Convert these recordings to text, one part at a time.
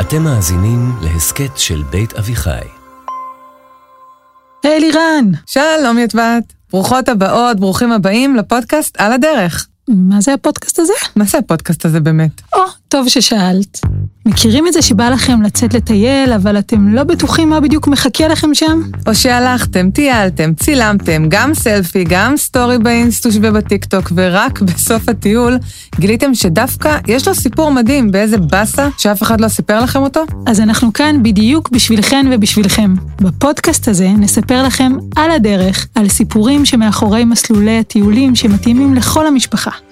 אתם מאזינים להסכת של בית אביחי. היי לירן! שלום יטבת, ברוכות הבאות, ברוכים הבאים לפודקאסט על הדרך. מה זה הפודקאסט הזה? מה זה הפודקאסט הזה באמת? או, טוב ששאלת. מכירים את זה שבא לכם לצאת לטייל, אבל אתם לא בטוחים מה בדיוק מחכה לכם שם? או שהלכתם, טיילתם, צילמתם, גם סלפי, גם סטורי באינסטוש ובטיקטוק, ורק בסוף הטיול גיליתם שדווקא יש לו סיפור מדהים באיזה באסה שאף אחד לא סיפר לכם אותו? אז אנחנו כאן בדיוק בשבילכן ובשבילכם. בפודקאסט הזה נספר לכם על הדרך, על סיפורים שמאחורי מסלולי הטיולים שמתאימים לכל המשפחה.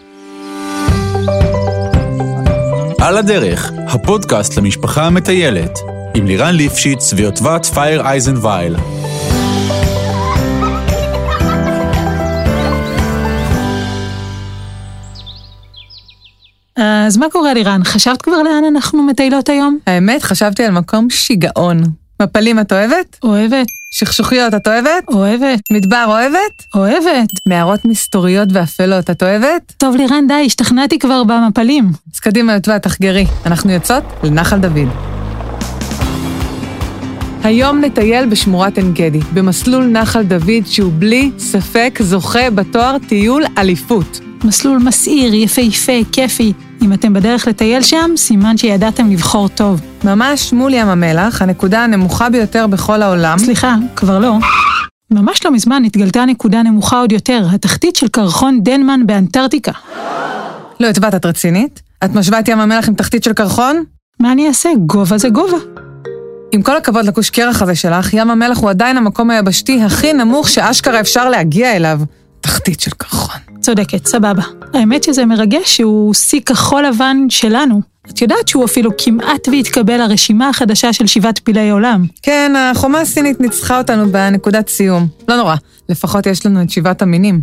על הדרך, הפודקאסט למשפחה המטיילת, עם לירן ליפשיץ ויוטבת פייר אייזנווייל. אז מה קורה לירן? חשבת כבר לאן אנחנו מטיילות היום? האמת, חשבתי על מקום שיגעון. מפלים את אוהבת? אוהבת. שכשוכיות את אוהבת? אוהבת. מדבר אוהבת? אוהבת. מערות מסתוריות ואפלות את אוהבת? טוב לירן, די, השתכנעתי כבר במפלים. אז קדימה יוטבת, תחגרי. אנחנו יוצאות לנחל דוד. היום נטייל בשמורת עין גדי, במסלול נחל דוד שהוא בלי ספק זוכה בתואר טיול אליפות. מסלול מסעיר, יפהפה, כיפי. אם אתם בדרך לטייל שם, סימן שידעתם לבחור טוב. ממש מול ים המלח, הנקודה הנמוכה ביותר בכל העולם. סליחה, כבר לא. ממש לא מזמן התגלתה נקודה נמוכה עוד יותר, התחתית של קרחון דנמן באנטארקטיקה. לא, יוטבת, את רצינית? את משווה את ים המלח עם תחתית של קרחון? מה אני אעשה? גובה זה גובה. עם כל הכבוד לכוש קרח הזה שלך, ים המלח הוא עדיין המקום היבשתי הכי נמוך שאשכרה אפשר להגיע אליו. תחתית של קרחון. צודקת, סבבה. האמת שזה מרגש שהוא שיא כחול לבן שלנו. את יודעת שהוא אפילו כמעט והתקבל לרשימה החדשה של שבעת פלאי עולם. כן, החומה הסינית ניצחה אותנו בנקודת סיום. לא נורא, לפחות יש לנו את שבעת המינים.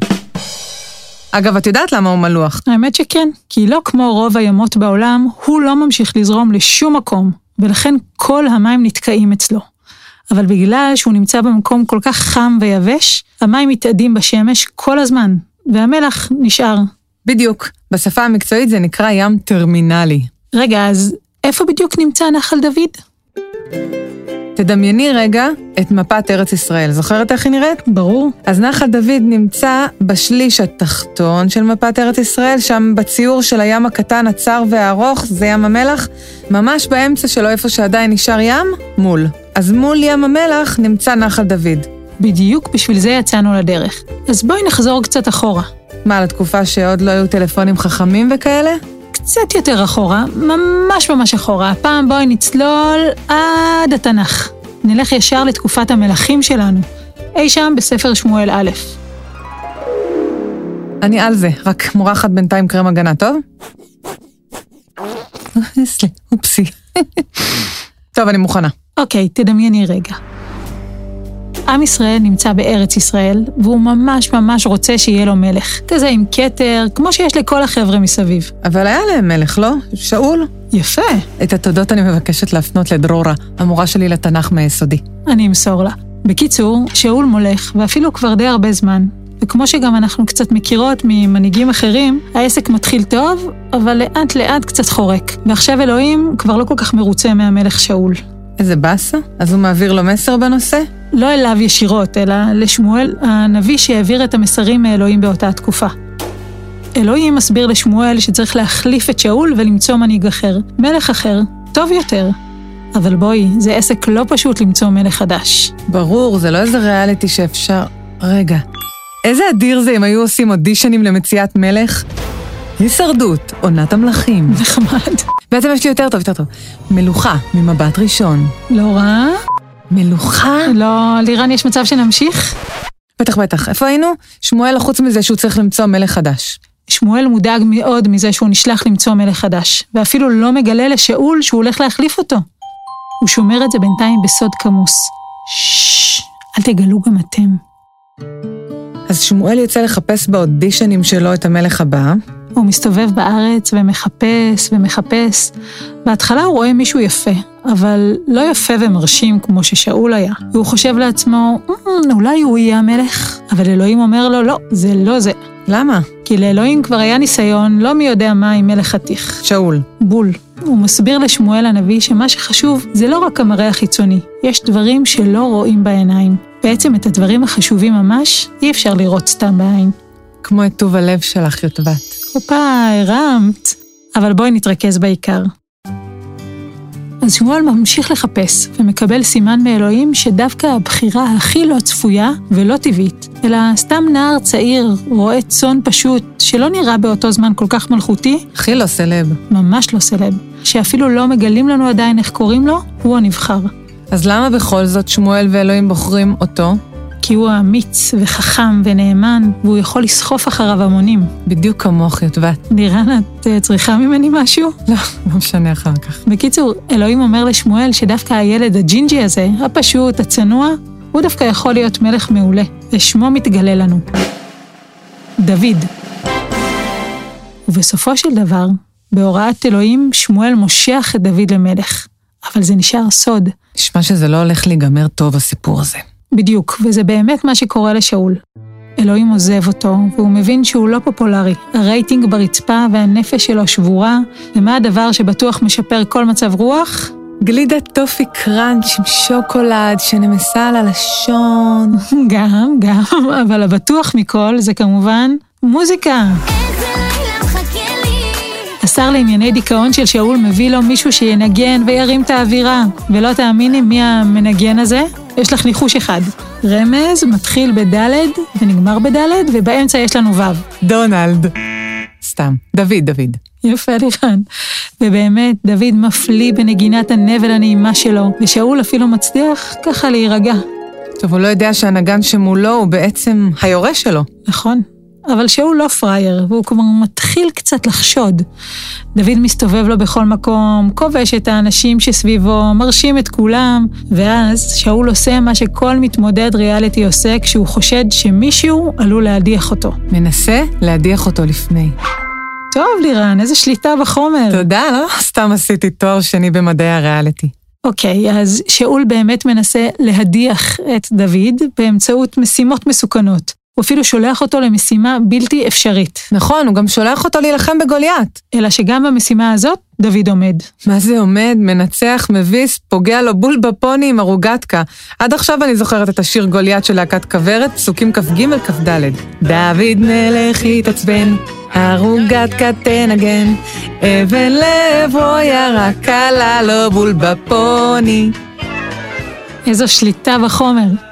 אגב, את יודעת למה הוא מלוח? האמת שכן, כי לא כמו רוב הימות בעולם, הוא לא ממשיך לזרום לשום מקום, ולכן כל המים נתקעים אצלו. אבל בגלל שהוא נמצא במקום כל כך חם ויבש, המים מתאדים בשמש כל הזמן, והמלח נשאר. בדיוק. בשפה המקצועית זה נקרא ים טרמינלי. רגע, אז איפה בדיוק נמצא נחל דוד? תדמייני רגע את מפת ארץ ישראל. זוכרת איך היא נראית? ברור. אז נחל דוד נמצא בשליש התחתון של מפת ארץ ישראל, שם בציור של הים הקטן, הצר והארוך, זה ים המלח, ממש באמצע שלו, איפה שעדיין נשאר ים, מול. אז מול ים המלח נמצא נחל דוד. בדיוק בשביל זה יצאנו לדרך. אז בואי נחזור קצת אחורה. מה, לתקופה שעוד לא היו טלפונים חכמים וכאלה? קצת יותר אחורה, ממש ממש אחורה. הפעם בואי נצלול עד התנ"ך. נלך ישר לתקופת המלכים שלנו. אי שם בספר שמואל א'. אני על זה, רק מורחת בינתיים קרם הגנה, טוב? סליחה, אופסי. טוב, אני מוכנה. אוקיי, תדמייני רגע. עם ישראל נמצא בארץ ישראל, והוא ממש ממש רוצה שיהיה לו מלך. כזה עם כתר, כמו שיש לכל החבר'ה מסביב. אבל היה להם מלך, לא? שאול? יפה. את התודות אני מבקשת להפנות לדרורה, המורה שלי לתנ"ך מהיסודי. אני אמסור לה. בקיצור, שאול מולך, ואפילו כבר די הרבה זמן. וכמו שגם אנחנו קצת מכירות ממנהיגים אחרים, העסק מתחיל טוב, אבל לאט לאט קצת חורק. ועכשיו אלוהים כבר לא כל כך מרוצה מהמלך שאול. איזה באסה? אז הוא מעביר לו מסר בנושא? לא אליו ישירות, אלא לשמואל, הנביא שהעביר את המסרים מאלוהים באותה תקופה. אלוהים מסביר לשמואל שצריך להחליף את שאול ולמצוא מנהיג אחר, מלך אחר, טוב יותר. אבל בואי, זה עסק לא פשוט למצוא מלך חדש. ברור, זה לא איזה ריאליטי שאפשר... רגע, איזה אדיר זה אם היו עושים אודישנים למציאת מלך? הישרדות, עונת המלכים. נחמד. בעצם יש לי יותר טוב, יותר טוב. מלוכה, ממבט ראשון. לא רע? מלוכה? לא, לירן, יש מצב שנמשיך? בטח, בטח. איפה היינו? שמואל, חוץ מזה שהוא צריך למצוא מלך חדש. שמואל מודאג מאוד מזה שהוא נשלח למצוא מלך חדש, ואפילו לא מגלה לשאול שהוא הולך להחליף אותו. הוא שומר את זה בינתיים בסוד כמוס. ששש, אל תגלו גם אתם. אז שמואל יוצא לחפש באודישנים שלו את המלך הבא. הוא מסתובב בארץ ומחפש ומחפש. בהתחלה הוא רואה מישהו יפה, אבל לא יפה ומרשים כמו ששאול היה. והוא חושב לעצמו, "אמ, אולי הוא יהיה המלך? אבל אלוהים אומר לו, לא, זה לא זה. למה? כי לאלוהים כבר היה ניסיון לא מי יודע מה עם מלך חתיך. שאול. בול. הוא מסביר לשמואל הנביא שמה שחשוב זה לא רק המראה החיצוני, יש דברים שלא רואים בעיניים. בעצם את הדברים החשובים ממש אי אפשר לראות סתם בעין. כמו את טוב הלב שלך, יוטבת. הופה, הרמת. אבל בואי נתרכז בעיקר. אז שמואל ממשיך לחפש, ומקבל סימן מאלוהים שדווקא הבחירה הכי לא צפויה ולא טבעית, אלא סתם נער צעיר, רועה צאן פשוט, שלא נראה באותו זמן כל כך מלכותי, הכי לא סלב. ממש לא סלב, שאפילו לא מגלים לנו עדיין איך קוראים לו, הוא הנבחר. אז למה בכל זאת שמואל ואלוהים בוחרים אותו? כי הוא אמיץ וחכם ונאמן, והוא יכול לסחוף אחריו המונים. בדיוק כמוך, יוטבת. לירן, את אה, צריכה ממני משהו? לא, לא משנה אחר כך. בקיצור, אלוהים אומר לשמואל שדווקא הילד הג'ינג'י הזה, הפשוט, הצנוע, הוא דווקא יכול להיות מלך מעולה, ושמו מתגלה לנו. דוד. ובסופו של דבר, בהוראת אלוהים, שמואל מושך את דוד למלך. אבל זה נשאר סוד. נשמע שזה לא הולך להיגמר טוב, הסיפור הזה. בדיוק, וזה באמת מה שקורה לשאול. אלוהים עוזב אותו, והוא מבין שהוא לא פופולרי. הרייטינג ברצפה והנפש שלו שבורה, ומה הדבר שבטוח משפר כל מצב רוח? גלידת טופי קראנץ' עם שוקולד שנמסה על הלשון. גם, גם, אבל הבטוח מכל זה כמובן מוזיקה. השר לענייני דיכאון של שאול מביא לו מישהו שינגן וירים את האווירה. ולא תאמיני מי המנגן הזה? יש לך ניחוש אחד. רמז מתחיל בדלת ונגמר בדלת, ובאמצע יש לנו ו'. דונלד. סתם. דוד, דוד. יפה לירן. ובאמת, דוד מפליא בנגינת הנבל הנעימה שלו, ושאול אפילו מצליח ככה להירגע. טוב, הוא לא יודע שהנגן שמולו הוא בעצם היורש שלו. נכון. אבל שאול לא פראייר, והוא כבר מתחיל קצת לחשוד. דוד מסתובב לו בכל מקום, כובש את האנשים שסביבו, מרשים את כולם, ואז שאול עושה מה שכל מתמודד ריאליטי עושה כשהוא חושד שמישהו עלול להדיח אותו. מנסה להדיח אותו לפני. טוב, לירן, איזה שליטה בחומר. תודה, לא סתם עשיתי תואר שני במדעי הריאליטי. אוקיי, אז שאול באמת מנסה להדיח את דוד באמצעות משימות מסוכנות. הוא אפילו שולח אותו למשימה בלתי אפשרית. נכון, הוא גם שולח אותו להילחם בגוליית. אלא שגם במשימה הזאת, דוד עומד. מה זה עומד, מנצח, מביס, פוגע לו בול בפוני עם הרוגטקה. עד עכשיו אני זוכרת את השיר גוליית של להקת כוורת, פסוקים כ"ג כ"ד. דוד מלך התעצבן, הרוגטקה תנגן, אבן לעברו ירק עלה לו בול בפוני. איזו שליטה בחומר.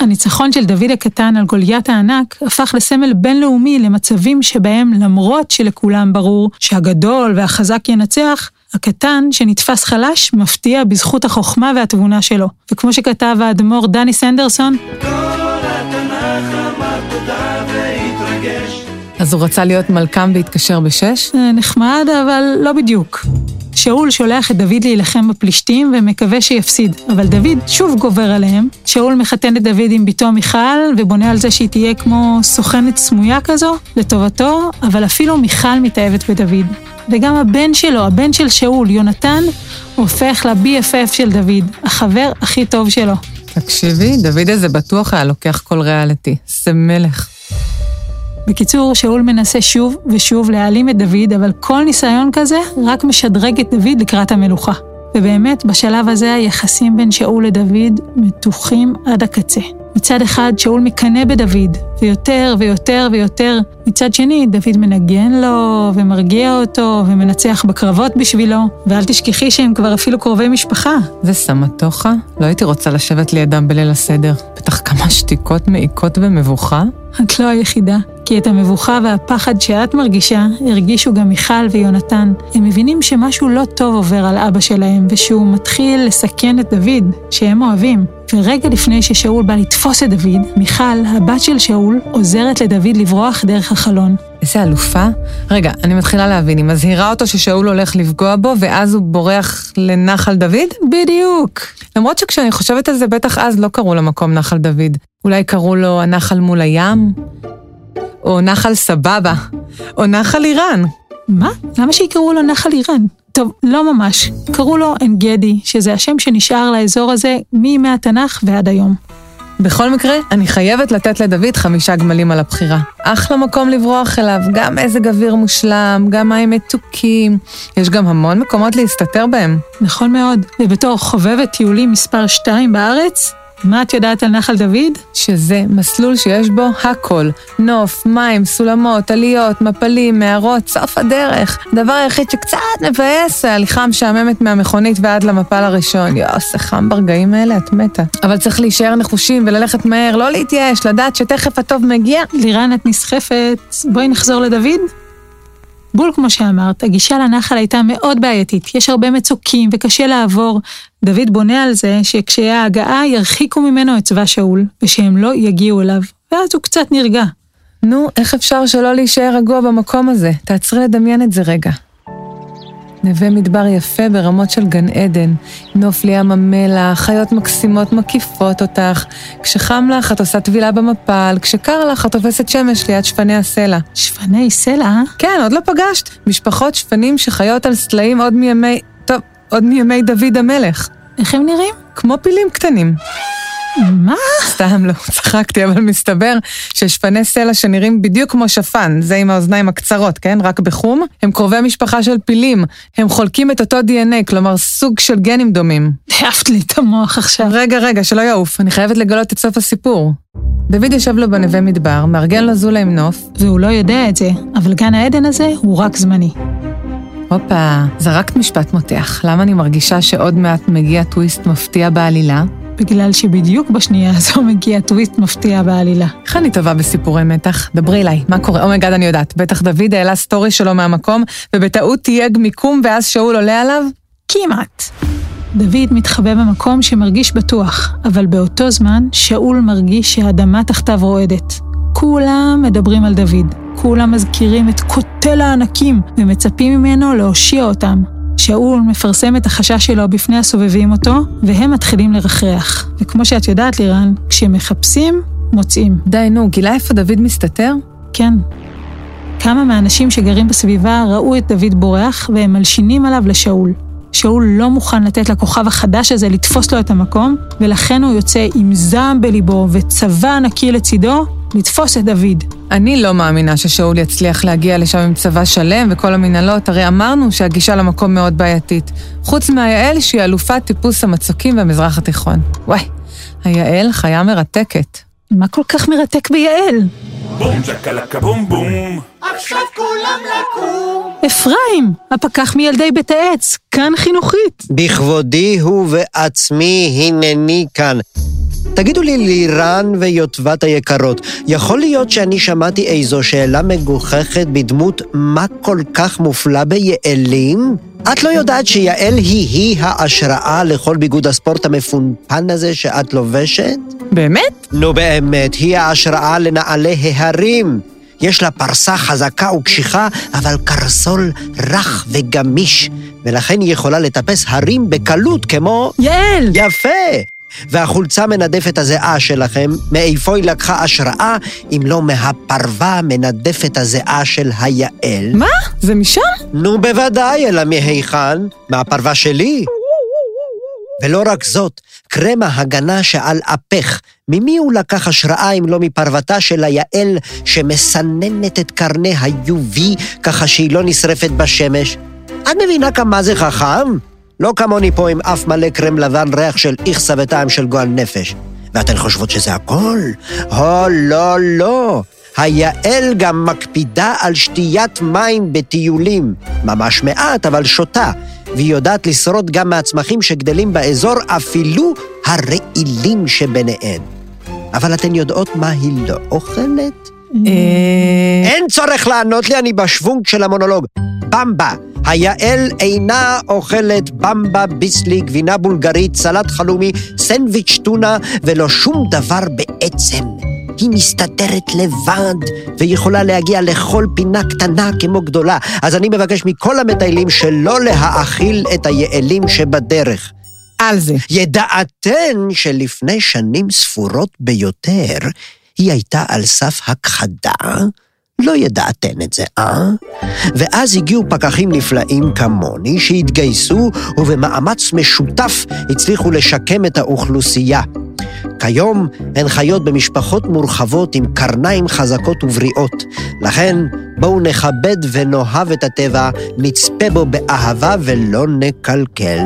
הניצחון של דוד הקטן על גוליית הענק הפך לסמל בינלאומי למצבים שבהם למרות שלכולם ברור שהגדול והחזק ינצח, הקטן שנתפס חלש מפתיע בזכות החוכמה והתבונה שלו. וכמו שכתב האדמו"ר דני סנדרסון, אז הוא רצה להיות מלכם והתקשר בשש? זה נחמד, אבל לא בדיוק. שאול שולח את דוד להילחם בפלישתים ומקווה שיפסיד, אבל דוד שוב גובר עליהם. שאול מחתן את דוד עם בתו מיכל, ובונה על זה שהיא תהיה כמו סוכנת סמויה כזו, לטובתו, אבל אפילו מיכל מתאהבת בדוד. וגם הבן שלו, הבן של שאול, יונתן, הופך ל-BFF של דוד, החבר הכי טוב שלו. תקשיבי, דוד הזה בטוח היה לוקח כל ריאליטי. זה מלך. בקיצור, שאול מנסה שוב ושוב להעלים את דוד, אבל כל ניסיון כזה רק משדרג את דוד לקראת המלוכה. ובאמת, בשלב הזה היחסים בין שאול לדוד מתוחים עד הקצה. מצד אחד, שאול מקנא בדוד, ויותר ויותר ויותר. מצד שני, דוד מנגן לו, ומרגיע אותו, ומנצח בקרבות בשבילו. ואל תשכחי שהם כבר אפילו קרובי משפחה. זה סמטוחה? לא הייתי רוצה לשבת לידם בליל הסדר. בטח כמה שתיקות מעיקות במבוכה. את לא היחידה. כי את המבוכה והפחד שאת מרגישה, הרגישו גם מיכל ויונתן. הם מבינים שמשהו לא טוב עובר על אבא שלהם, ושהוא מתחיל לסכן את דוד, שהם אוהבים. ורגע לפני ששאול בא לתפוס את דוד, מיכל, הבת של שאול, עוזרת לדוד לברוח דרך החלון. איזה אלופה. רגע, אני מתחילה להבין, היא מזהירה אותו ששאול הולך לפגוע בו, ואז הוא בורח לנחל דוד? בדיוק. למרות שכשאני חושבת על זה, בטח אז לא קראו למקום נחל דוד. אולי קראו לו הנחל מול הים? או נחל סבבה, או נחל איראן. מה? למה שיקראו לו נחל איראן? טוב, לא ממש. קראו לו עין גדי, שזה השם שנשאר לאזור הזה מימי התנ"ך ועד היום. בכל מקרה, אני חייבת לתת לדוד חמישה גמלים על הבחירה. אחלה מקום לברוח אליו, גם מזג אוויר מושלם, גם מים מתוקים. יש גם המון מקומות להסתתר בהם. נכון מאוד. ובתור חובבת טיולים מספר 2 בארץ, מה את יודעת על נחל דוד? שזה מסלול שיש בו הכל. נוף, מים, סולמות, עליות, מפלים, מערות, סוף הדרך. הדבר היחיד שקצת מבאס ההליכה המשעממת מהמכונית ועד למפל הראשון. יואו, זה חם ברגעים האלה, את מתה. אבל צריך להישאר נחושים וללכת מהר, לא להתייאש, לדעת שתכף הטוב מגיע. לירן, את נסחפת. בואי נחזור לדוד. בול, כמו שאמרת, הגישה לנחל הייתה מאוד בעייתית. יש הרבה מצוקים וקשה לעבור. דוד בונה על זה שכשיהיה ההגעה ירחיקו ממנו את צבא שאול, ושהם לא יגיעו אליו. ואז הוא קצת נרגע. נו, איך אפשר שלא להישאר רגוע במקום הזה? תעצרי לדמיין את זה רגע. נווה מדבר יפה ברמות של גן עדן, נוף לים המלח, חיות מקסימות מקיפות אותך. כשחם לך את עושה טבילה במפל, כשקר לך את תופסת שמש ליד שפני הסלע. שפני סלע? כן, עוד לא פגשת. משפחות שפנים שחיות על סלעים עוד מימי... טוב, עוד מימי דוד המלך. איך הם נראים? כמו פילים קטנים. מה? סתם לא, צחקתי, אבל מסתבר ששפני סלע שנראים בדיוק כמו שפן, זה עם האוזניים הקצרות, כן? רק בחום, הם קרובי משפחה של פילים. הם חולקים את אותו DNA, כלומר סוג של גנים דומים. העפת לי את המוח עכשיו. רגע, רגע, שלא יעוף, אני חייבת לגלות את סוף הסיפור. דוד יושב לו בנווה מדבר, מארגן לו זולה עם נוף. והוא לא יודע את זה, אבל גן העדן הזה הוא רק זמני. הופה, זרקת משפט מותח. למה אני מרגישה שעוד מעט מגיע טוויסט מפתיע בעלילה? בגלל שבדיוק בשנייה הזו מגיע טוויסט מפתיע בעלילה. איך אני טובה בסיפורי מתח? דברי אליי, מה קורה? oh my god, אני יודעת. בטח דוד העלה סטורי שלו מהמקום, ובטעות תייג מיקום ואז שאול עולה עליו? כמעט. דוד מתחבא במקום שמרגיש בטוח, אבל באותו זמן שאול מרגיש שהאדמה תחתיו רועדת. כולם מדברים על דוד, כולם מזכירים את קוטל הענקים ומצפים ממנו להושיע אותם. שאול מפרסם את החשש שלו בפני הסובבים אותו, והם מתחילים לרחרח. וכמו שאת יודעת, לירן, כשמחפשים, מוצאים. די, נו, גילה איפה דוד מסתתר? כן. כמה מהאנשים שגרים בסביבה ראו את דוד בורח, והם מלשינים עליו לשאול. שאול לא מוכן לתת לכוכב החדש הזה לתפוס לו את המקום, ולכן הוא יוצא עם זעם בליבו וצבא ענקי לצידו, לתפוס את דוד. אני לא מאמינה ששאול יצליח להגיע לשם עם צבא שלם וכל המנהלות, הרי אמרנו שהגישה למקום מאוד בעייתית. חוץ מהיעל שהיא אלופת טיפוס המצוקים במזרח התיכון. וואי, היעל חיה מרתקת. מה כל כך מרתק ביעל? בום צ'קלקה בום בום. אפרים, הפקח מילדי בית העץ, כאן חינוכית. בכבודי הוא ועצמי הנני כאן. תגידו לי, לירן ויוטבת היקרות, יכול להיות שאני שמעתי איזו שאלה מגוחכת בדמות מה כל כך מופלא ביעלים? את לא יודעת שיעל היא-היא ההשראה לכל ביגוד הספורט המפונפן הזה שאת לובשת? באמת? נו באמת, היא ההשראה לנעלי ההרים. יש לה פרסה חזקה וקשיחה, אבל קרסול רך וגמיש, ולכן היא יכולה לטפס הרים בקלות כמו... יעל! יפה! והחולצה מנדפת הזיעה שלכם, מאיפה היא לקחה השראה, אם לא מהפרווה מנדפת הזיעה של היעל? מה? זה משם? נו בוודאי, אלא מהיכן? מהפרווה שלי. ולא רק זאת, קרם ההגנה שעל אפך, ממי הוא לקח השראה אם לא מפרוותה של היעל שמסננת את קרני ה-UV ככה שהיא לא נשרפת בשמש? את מבינה כמה זה חכם? לא כמוני פה עם אף מלא קרם לבן ריח של איכסה וטעם של גועל נפש. ואתן חושבות שזה הכל? הו, לא, לא. היעל גם מקפידה על שתיית מים בטיולים. ממש מעט, אבל שותה. והיא יודעת לשרוד גם מהצמחים שגדלים באזור, אפילו הרעילים שביניהם. אבל אתן יודעות מה היא לא אוכלת? אה... אין צורך לענות לי, אני בשוונג של המונולוג. במבה. היעל אינה אוכלת במבה, ביסלי, גבינה בולגרית, סלט חלומי, סנדוויץ' טונה, ולא שום דבר בעצם. היא מסתדרת לבד, ויכולה להגיע לכל פינה קטנה כמו גדולה. אז אני מבקש מכל המטיילים שלא להאכיל את היעלים שבדרך. על זה. ידעתן שלפני שנים ספורות ביותר, היא הייתה על סף הכחדה? לא ידעתן את זה, אה? ואז הגיעו פקחים נפלאים כמוני שהתגייסו ובמאמץ משותף הצליחו לשקם את האוכלוסייה. כיום הן חיות במשפחות מורחבות עם קרניים חזקות ובריאות. לכן בואו נכבד ונאהב את הטבע, נצפה בו באהבה ולא נקלקל.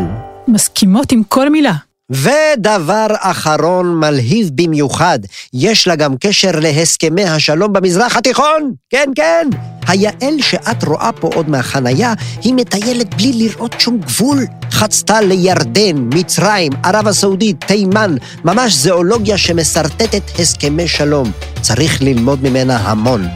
מסכימות עם כל מילה. ודבר אחרון מלהיב במיוחד, יש לה גם קשר להסכמי השלום במזרח התיכון. כן, כן. היעל שאת רואה פה עוד מהחנייה, היא מטיילת בלי לראות שום גבול. חצתה לירדן, מצרים, ערב הסעודית, תימן, ממש זואולוגיה שמשרטטת הסכמי שלום. צריך ללמוד ממנה המון.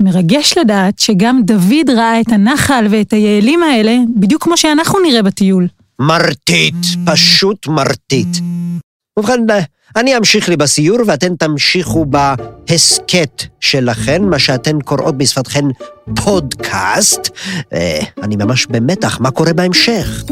מרגש לדעת שגם דוד ראה את הנחל ואת היעלים האלה בדיוק כמו שאנחנו נראה בטיול. מרטיט, פשוט מרטיט. ובכן, אני אמשיך לי בסיור ואתן תמשיכו בהסכת שלכן, מה שאתן קוראות בשפתכן פודקאסט. אה, אני ממש במתח, מה קורה בהמשך?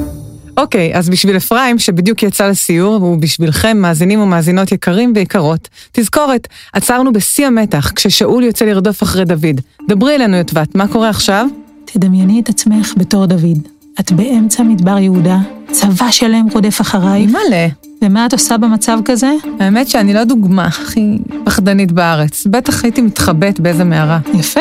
אוקיי, אז בשביל אפרים, שבדיוק יצא לסיור, ובשבילכם, מאזינים ומאזינות יקרים ויקרות, תזכורת, עצרנו בשיא המתח כששאול יוצא לרדוף אחרי דוד. דברי אלינו, יוטבת, מה קורה עכשיו? תדמייני את עצמך בתור דוד. את באמצע מדבר יהודה, צבא שלם רודף אחרייך, מלא. ומה את עושה במצב כזה? האמת שאני לא דוגמה הכי פחדנית בארץ. בטח הייתי מתחבאת באיזה מערה. יפה.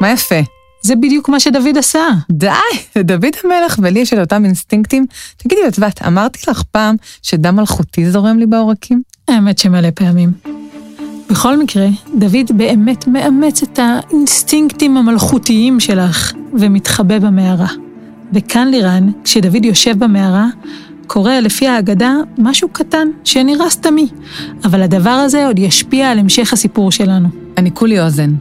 מה יפה? זה בדיוק מה שדוד עשה. די, לדוד המלך ולי יש את אותם אינסטינקטים. תגידי, יוטבת, אמרתי לך פעם שדם מלכותי זורם לי בעורקים? האמת שמלא פעמים. בכל מקרה, דוד באמת מאמץ את האינסטינקטים המלכותיים שלך ומתחבא במערה. וכאן לירן, כשדוד יושב במערה, קורה לפי האגדה משהו קטן שנראה סתמי, אבל הדבר הזה עוד ישפיע על המשך הסיפור שלנו. אני כולי אוזן.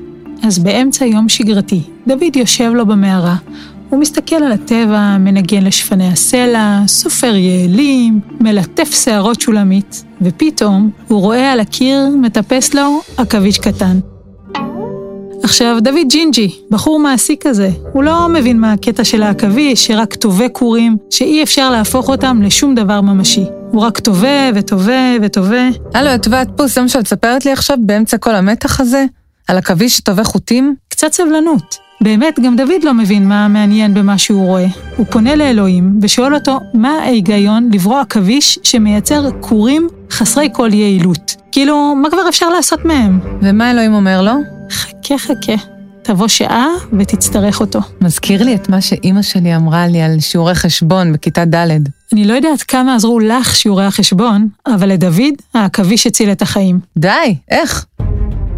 אז באמצע יום שגרתי, דוד יושב לו במערה, הוא מסתכל על הטבע, מנגן לשפני הסלע, סופר יעלים, מלטף שערות שולמית, ופתאום הוא רואה על הקיר מטפס לו עכביש קטן. עכשיו, דוד ג'ינג'י, בחור מעשי כזה, הוא לא מבין מה הקטע של העכביש, שרק טווה כורים, שאי אפשר להפוך אותם לשום דבר ממשי. הוא רק טווה וטווה וטווה. הלו, יוטבת, פוס, זה מה שאת מספרת לי עכשיו באמצע כל המתח הזה? על עכביש שטווה חוטים? קצת סבלנות. באמת, גם דוד לא מבין מה מעניין במה שהוא רואה. הוא פונה לאלוהים ושואל אותו מה ההיגיון לברוא עכביש שמייצר כורים חסרי כל יעילות. כאילו, מה כבר אפשר לעשות מהם? ומה אלוהים אומר לו? חכה חכה, תבוא שעה ותצטרך אותו. מזכיר לי את מה שאימא שלי אמרה לי על שיעורי חשבון בכיתה ד'. אני לא יודעת כמה עזרו לך שיעורי החשבון, אבל לדוד, העכביש הציל את החיים. די, איך?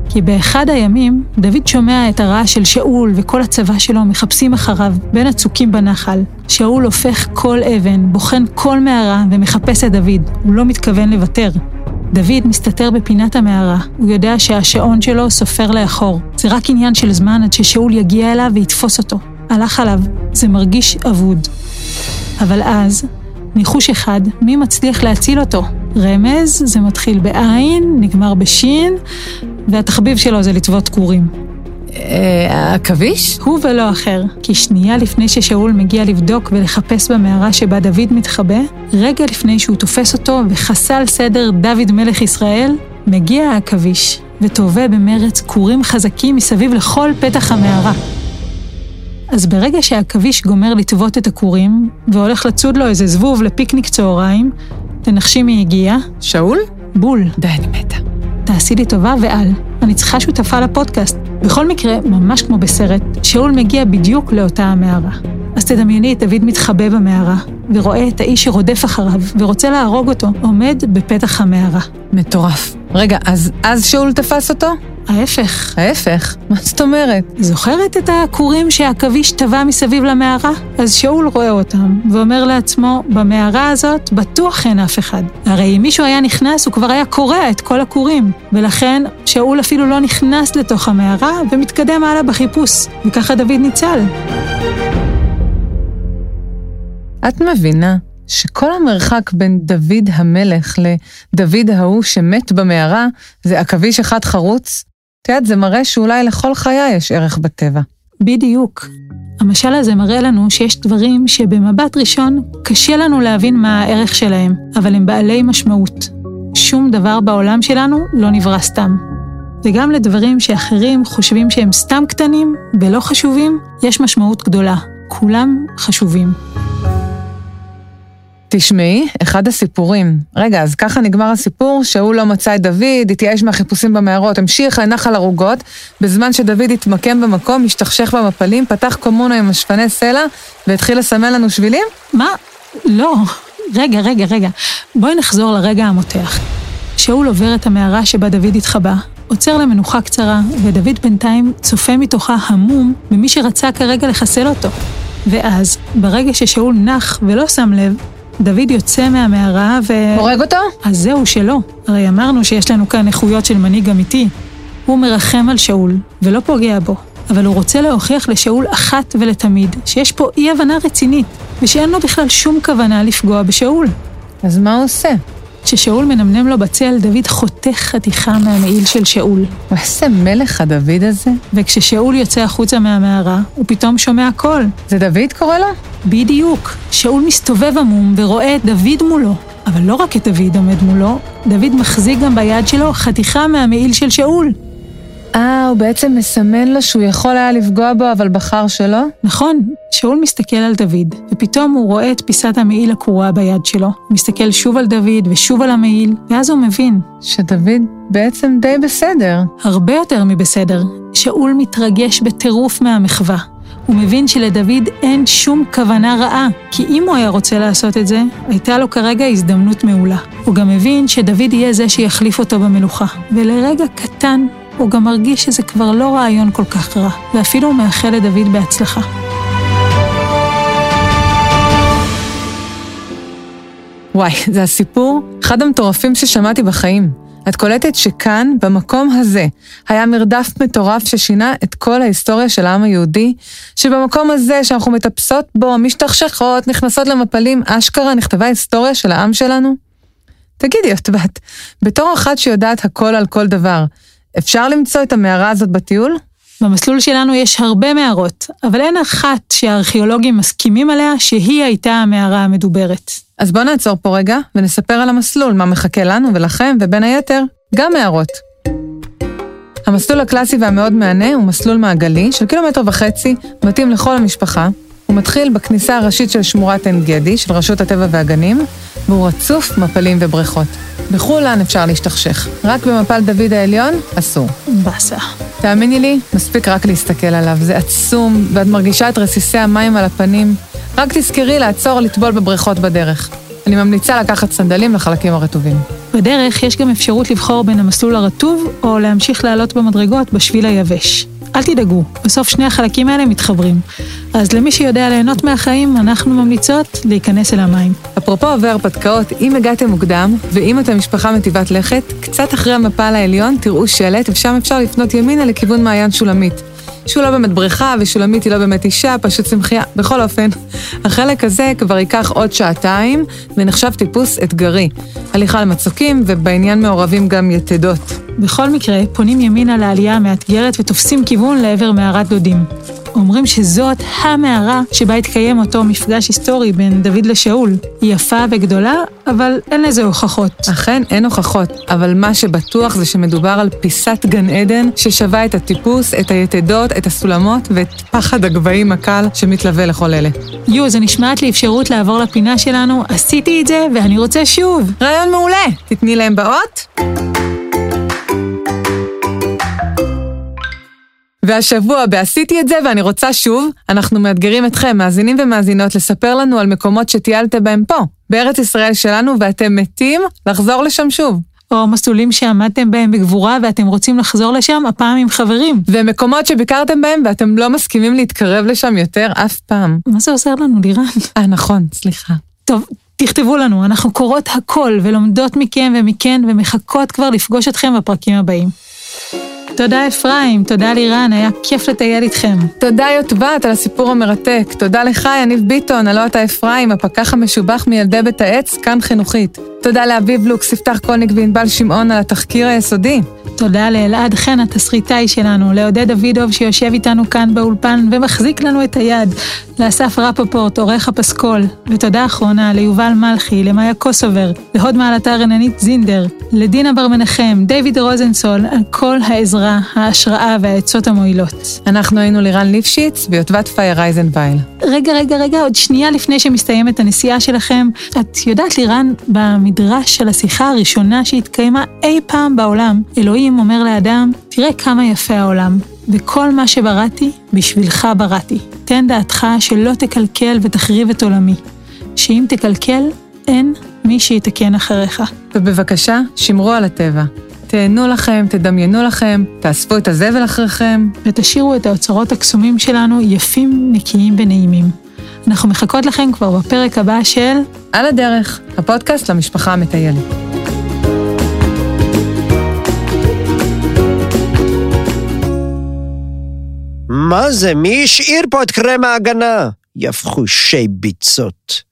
כי באחד הימים, דוד שומע את הרעש של שאול וכל הצבא שלו מחפשים אחריו בין הצוקים בנחל. שאול הופך כל אבן, בוחן כל מערה ומחפש את דוד. הוא לא מתכוון לוותר. דוד מסתתר בפינת המערה, הוא יודע שהשעון שלו סופר לאחור. זה רק עניין של זמן עד ששאול יגיע אליו ויתפוס אותו. הלך עליו, זה מרגיש אבוד. אבל אז, ניחוש אחד, מי מצליח להציל אותו? רמז, זה מתחיל בעין, נגמר בשין, והתחביב שלו זה לטוות כורים. אה, עכביש? הוא ולא אחר, כי שנייה לפני ששאול מגיע לבדוק ולחפש במערה שבה דוד מתחבא, רגע לפני שהוא תופס אותו וחסל סדר דוד מלך ישראל, מגיע העכביש וטווה במרץ כורים חזקים מסביב לכל פתח המערה. אז ברגע שהעכביש גומר לטוות את הכורים, והולך לצוד לו איזה זבוב לפיקניק צהריים, תנחשי מי הגיע? שאול? בול. די, אני מתה. תעשי לי טובה ואל, אני צריכה שותפה לפודקאסט. בכל מקרה, ממש כמו בסרט, שאול מגיע בדיוק לאותה המערה. אז תדמייני את דוד מתחבא במערה, ורואה את האיש שרודף אחריו, ורוצה להרוג אותו, עומד בפתח המערה. מטורף. רגע, אז, אז שאול תפס אותו? ההפך, ההפך, מה זאת אומרת? זוכרת את הכורים שהעכביש טבע מסביב למערה? אז שאול רואה אותם, ואומר לעצמו, במערה הזאת בטוח אין אף אחד. הרי אם מישהו היה נכנס, הוא כבר היה קורע את כל הכורים. ולכן, שאול אפילו לא נכנס לתוך המערה, ומתקדם הלאה בחיפוש. וככה דוד ניצל. את מבינה שכל המרחק בין דוד המלך לדוד ההוא שמת במערה זה עכביש אחד חרוץ? את יודעת, זה מראה שאולי לכל חיה יש ערך בטבע. בדיוק. המשל הזה מראה לנו שיש דברים שבמבט ראשון קשה לנו להבין מה הערך שלהם, אבל הם בעלי משמעות. שום דבר בעולם שלנו לא נברא סתם. וגם לדברים שאחרים חושבים שהם סתם קטנים ולא חשובים, יש משמעות גדולה. כולם חשובים. תשמעי, אחד הסיפורים. רגע, אז ככה נגמר הסיפור, שאול לא מצא את דוד, התייאש מהחיפושים במערות, המשיך לנחל ערוגות, בזמן שדוד התמקם במקום, השתכשך במפלים, פתח קומונו עם השפני סלע, והתחיל לסמן לנו שבילים? מה? לא. רגע, רגע, רגע. בואי נחזור לרגע המותח. שאול עובר את המערה שבה דוד התחבא, עוצר למנוחה קצרה, ודוד בינתיים צופה מתוכה המום במי שרצה כרגע לחסל אותו. ואז, ברגע ששאול נח ולא שם לב, דוד יוצא מהמערה ו... הורג אותו? אז זהו שלא. הרי אמרנו שיש לנו כאן איכויות של מנהיג אמיתי. הוא מרחם על שאול, ולא פוגע בו. אבל הוא רוצה להוכיח לשאול אחת ולתמיד שיש פה אי-הבנה רצינית, ושאין לו בכלל שום כוונה לפגוע בשאול. אז מה הוא עושה? כששאול מנמנם לו בצל, דוד חותך חתיכה מהמעיל של שאול. איזה מלך הדוד הזה. וכששאול יוצא החוצה מהמערה, הוא פתאום שומע קול. זה דוד קורא לו? בדיוק. שאול מסתובב עמום ורואה את דוד מולו. אבל לא רק את דוד עומד מולו, דוד מחזיק גם ביד שלו חתיכה מהמעיל של שאול. אה, הוא בעצם מסמן לו שהוא יכול היה לפגוע בו, אבל בחר שלא? נכון, שאול מסתכל על דוד, ופתאום הוא רואה את פיסת המעיל הקרועה ביד שלו. הוא מסתכל שוב על דוד ושוב על המעיל, ואז הוא מבין, שדוד בעצם די בסדר. הרבה יותר מבסדר. שאול מתרגש בטירוף מהמחווה. הוא מבין שלדוד אין שום כוונה רעה, כי אם הוא היה רוצה לעשות את זה, הייתה לו כרגע הזדמנות מעולה. הוא גם מבין שדוד יהיה זה שיחליף אותו במלוכה, ולרגע קטן הוא גם מרגיש שזה כבר לא רעיון כל כך רע, ואפילו מאחל לדוד בהצלחה. וואי, זה הסיפור, אחד המטורפים ששמעתי בחיים. את קולטת שכאן, במקום הזה, היה מרדף מטורף ששינה את כל ההיסטוריה של העם היהודי, שבמקום הזה שאנחנו מטפסות בו, משתכשכות, נכנסות למפלים, אשכרה נכתבה היסטוריה של העם שלנו? תגידי, יוטבת, בתור אחת שיודעת הכל על כל דבר, אפשר למצוא את המערה הזאת בטיול? במסלול שלנו יש הרבה מערות, אבל אין אחת שהארכיאולוגים מסכימים עליה שהיא הייתה המערה המדוברת. אז בואו נעצור פה רגע ונספר על המסלול, מה מחכה לנו ולכם, ובין היתר, גם מערות. המסלול הקלאסי והמאוד מהנה הוא מסלול מעגלי של קילומטר וחצי, מתאים לכל המשפחה. הוא מתחיל בכניסה הראשית של שמורת עין גדי של רשות הטבע והגנים, והוא רצוף מפלים ובריכות. בכולן אפשר להשתכשך, רק במפל דוד העליון אסור. באסה. תאמיני לי, מספיק רק להסתכל עליו, זה עצום, ואת מרגישה את רסיסי המים על הפנים. רק תזכרי לעצור לטבול בבריכות בדרך. אני ממליצה לקחת סנדלים לחלקים הרטובים. בדרך יש גם אפשרות לבחור בין המסלול הרטוב, או להמשיך לעלות במדרגות בשביל היבש. אל תדאגו, בסוף שני החלקים האלה מתחברים. אז למי שיודע ליהנות מהחיים, אנחנו ממליצות להיכנס אל המים. אפרופו עובר הרפתקאות, אם הגעתם מוקדם, ואם אתם משפחה מטיבת לכת, קצת אחרי המפל העליון תראו שלט, ושם אפשר לפנות ימינה לכיוון מעיין שולמית. שהוא לא באמת בריכה, ושולמית היא לא באמת אישה, פשוט צמחייה. בכל אופן, החלק הזה כבר ייקח עוד שעתיים, ונחשב טיפוס אתגרי. הליכה על מצוקים, ובעניין מעורבים גם יתדות. בכל מקרה, פונים ימינה לעלייה המאתגרת ותופסים כיוון לעבר מערת דודים. אומרים שזאת המערה שבה התקיים אותו מפגש היסטורי בין דוד לשאול. היא יפה וגדולה, אבל אין לזה הוכחות. אכן אין הוכחות, אבל מה שבטוח זה שמדובר על פיסת גן עדן ששווה את הטיפוס, את היתדות, את הסולמות ואת פחד הגבהים הקל שמתלווה לכל אלה. יו, זה נשמעת לי אפשרות לעבור לפינה שלנו, עשיתי את זה ואני רוצה שוב. רעיון מעולה! תתני להם באות. והשבוע בעשיתי את זה ואני רוצה שוב, אנחנו מאתגרים אתכם, מאזינים ומאזינות, לספר לנו על מקומות שטיילתם בהם פה, בארץ ישראל שלנו, ואתם מתים לחזור לשם שוב. או מסלולים שעמדתם בהם בגבורה ואתם רוצים לחזור לשם, הפעם עם חברים. ומקומות שביקרתם בהם ואתם לא מסכימים להתקרב לשם יותר אף פעם. מה זה עוזר לנו, לירן? אה, נכון, סליחה. טוב, תכתבו לנו, אנחנו קוראות הכל ולומדות מכם ומכן ומחכות כבר לפגוש אתכם בפרקים הבאים. תודה אפרים, תודה לירן, היה כיף לטייל איתכם. תודה יוטבת על הסיפור המרתק. תודה לך, יניב ביטון, הלא אתה אפרים, הפקח המשובח מילדי בית העץ, כאן חינוכית. תודה לאביב לוקס, יפתח קולניק וענבל שמעון על התחקיר היסודי. תודה לאלעד חן, התסריטאי שלנו, לעודד דוידוב שיושב איתנו כאן באולפן ומחזיק לנו את היד, לאסף רפפורט, עורך הפסקול, ותודה אחרונה ליובל מלכי, למאיה קוסובר, להוד מעלתה רננית זינדר, לדינה בר מנחם, דיוויד רוזנסול, על כל העזרה, ההשראה והעצות המועילות. אנחנו היינו לירן ליפשיץ ויוטבת פייר אייזנווייל. רגע, רגע, רגע, עוד שנייה לפני שמסתיימת הנסיעה שלכם, את יודעת לירן, במדרש של השיחה הראשונה שהתקיימה אי פעם בעולם, אלוהים אומר לאדם, תראה כמה יפה העולם, וכל מה שבראתי, בשבילך בראתי. תן דעתך שלא תקלקל ותחריב את עולמי, שאם תקלקל, אין מי שיתקן אחריך. ובבקשה, שמרו על הטבע. תהנו לכם, תדמיינו לכם, תאספו את הזבל אחריכם. ותשאירו את האוצרות הקסומים שלנו יפים, נקיים ונעימים. אנחנו מחכות לכם כבר בפרק הבא של על הדרך, הפודקאסט למשפחה המטיילת. מה זה? מי השאיר פה את קרם ההגנה? יפחושי ביצות.